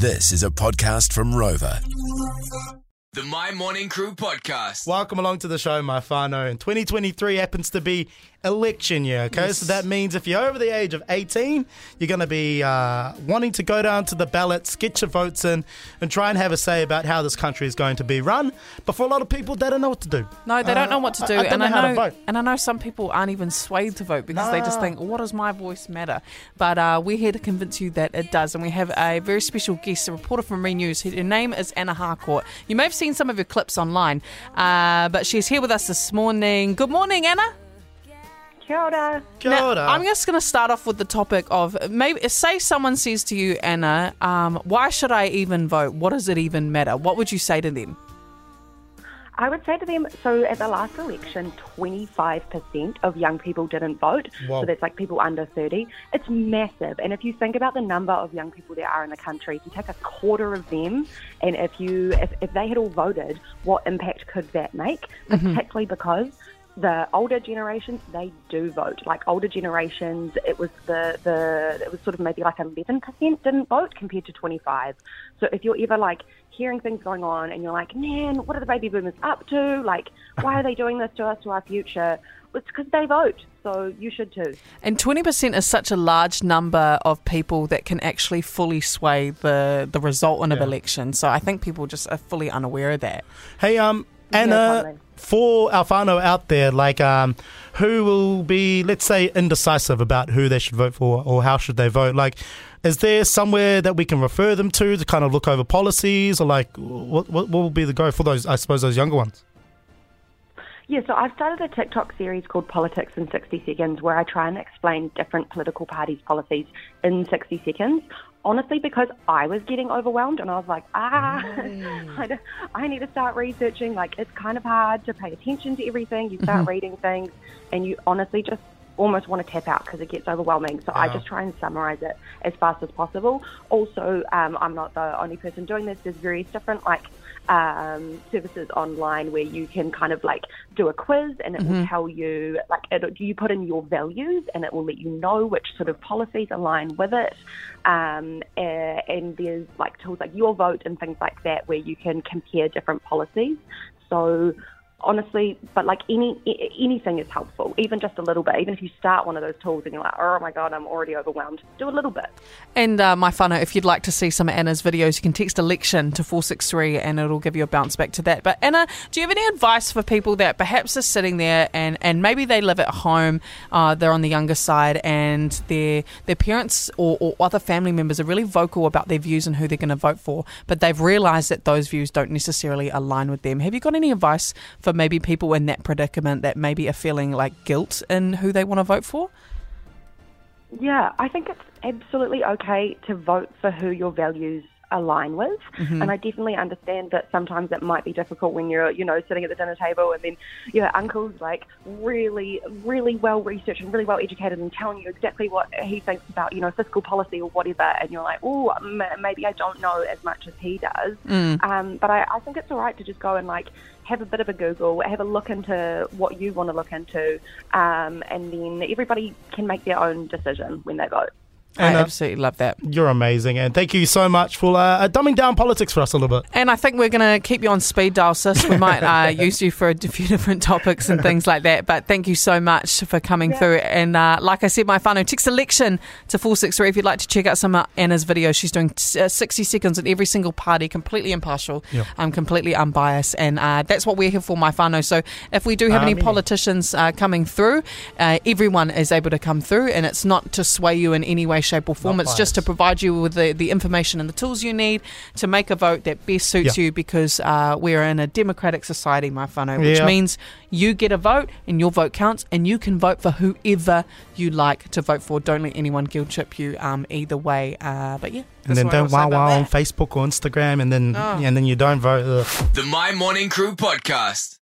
This is a podcast from Rover. The My Morning Crew podcast. Welcome along to the show, my whānau. And 2023 happens to be election year, okay? Yes. So that means if you're over the age of 18, you're going to be uh, wanting to go down to the ballots, get your votes in, and try and have a say about how this country is going to be run. But for a lot of people, they don't know what to do. No, they Uh, don't know what to do, I don't and know I how to know, vote. and I know some people aren't even swayed to vote because they just think, "What does my voice matter?" But uh, we're here to convince you that it does, and we have a very special guest, a reporter from Re:news. Her name is Anna Harcourt. You may have seen some of her clips online, uh, but she's here with us this morning. Good morning, Anna. Kia ora. Kia Now. I'm just going to start off with the topic of maybe say someone says to you, Anna, um, why should I even vote? What does it even matter? What would you say to them? I would say to them, so at the last election, 25% of young people didn't vote. Wow. So that's like people under 30. It's massive. And if you think about the number of young people there are in the country, if you take a quarter of them, and if you if, if they had all voted, what impact could that make? Particularly because the older generations they do vote. Like older generations, it was the the it was sort of maybe like eleven percent didn't vote compared to twenty five. So if you're ever like hearing things going on and you're like, man, what are the baby boomers up to? Like, why are they doing this to us to our future? It's because they vote, so you should too. And 20% is such a large number of people that can actually fully sway the, the result in an Yeah. election. So I think people just are fully unaware of that. Hey, um, Anna, totally. For Alfano out there, like, um, who will be, let's say, indecisive about who they should vote for or how should they vote? Like, is there somewhere that we can refer them to to kind of look over policies or like, what, what, what will be the go for those, I suppose, those younger ones? Yeah, so I've started a TikTok series called Politics in 60 Seconds where I try and explain different political parties' policies in 60 seconds. Honestly, because I was getting overwhelmed and I was like, ah, I, I need to start researching. Like, it's kind of hard to pay attention to everything. You start reading things and you honestly just almost want to tap out because it gets overwhelming. So I just try and summarize it as fast as possible. Also, um, I'm not the only person doing this. There's various different, like, um, services online where you can kind of like do a quiz and it will tell you like it, you put in your values and it will let you know which sort of policies align with it. Um, uh, and there's like tools like Your Vote and things like that where you can compare different policies. So honestly, but like any anything is helpful, even just a little bit. Even if you start one of those tools and you're like, oh my god, I'm already overwhelmed, do a little bit. And uh, my whānau, if you'd like to see some of Anna's videos, you can text election to 463 and it'll give you a bounce back to that. But Anna, do you have any advice for people that perhaps are sitting there and, and maybe they live at home, uh, they're on the younger side, and their their parents or, or other family members are really vocal about their views and who they're going to vote for, but they've realised that those views don't necessarily align with them. Have you got any advice for maybe people in that predicament that maybe are feeling like guilt in who they want to vote for? Yeah, I think it's absolutely okay to vote for who your values align with. And I definitely understand that sometimes it might be difficult when you're, you know, sitting at the dinner table and then your uncle's like really, really well researched and really well educated and telling you exactly what he thinks about, you know, fiscal policy or whatever. And you're like, oh, m- maybe I don't know as much as he does. Um, but I, I think it's all right to just go and like have a bit of a Google, have a look into what you want to look into, um, and then everybody can make their own decision when they vote. And, I uh, absolutely love that. You're amazing. And thank you so much for uh, dumbing down politics for us a little bit. And I think we're going to keep you on speed dial, sis. We might uh, use you for a few different topics and things like that. But thank you so much for coming through. And uh, like I said, my whānau, text election to 463 if you'd like to check out some of Anna's videos. She's doing t- uh, 60 seconds on every single party, completely impartial, Yeah. um, completely unbiased. And uh, that's what we're here for, my whānau. So if we do have any politicians uh, coming through, uh, everyone is able to come through. And it's not to sway you in any way, shape, or form. It's just to provide you with the, the information and the tools you need to make a vote that best suits Yeah. you because uh, we're in a democratic society, my whānau, which Yeah. means you get a vote and your vote counts and you can vote for whoever you like to vote for. Don't let anyone guilt trip you um, either way. Uh, but yeah. And then don't wow wow on. Facebook or Instagram, and then Oh. and then you don't vote. Ugh. The My Morning Crew podcast.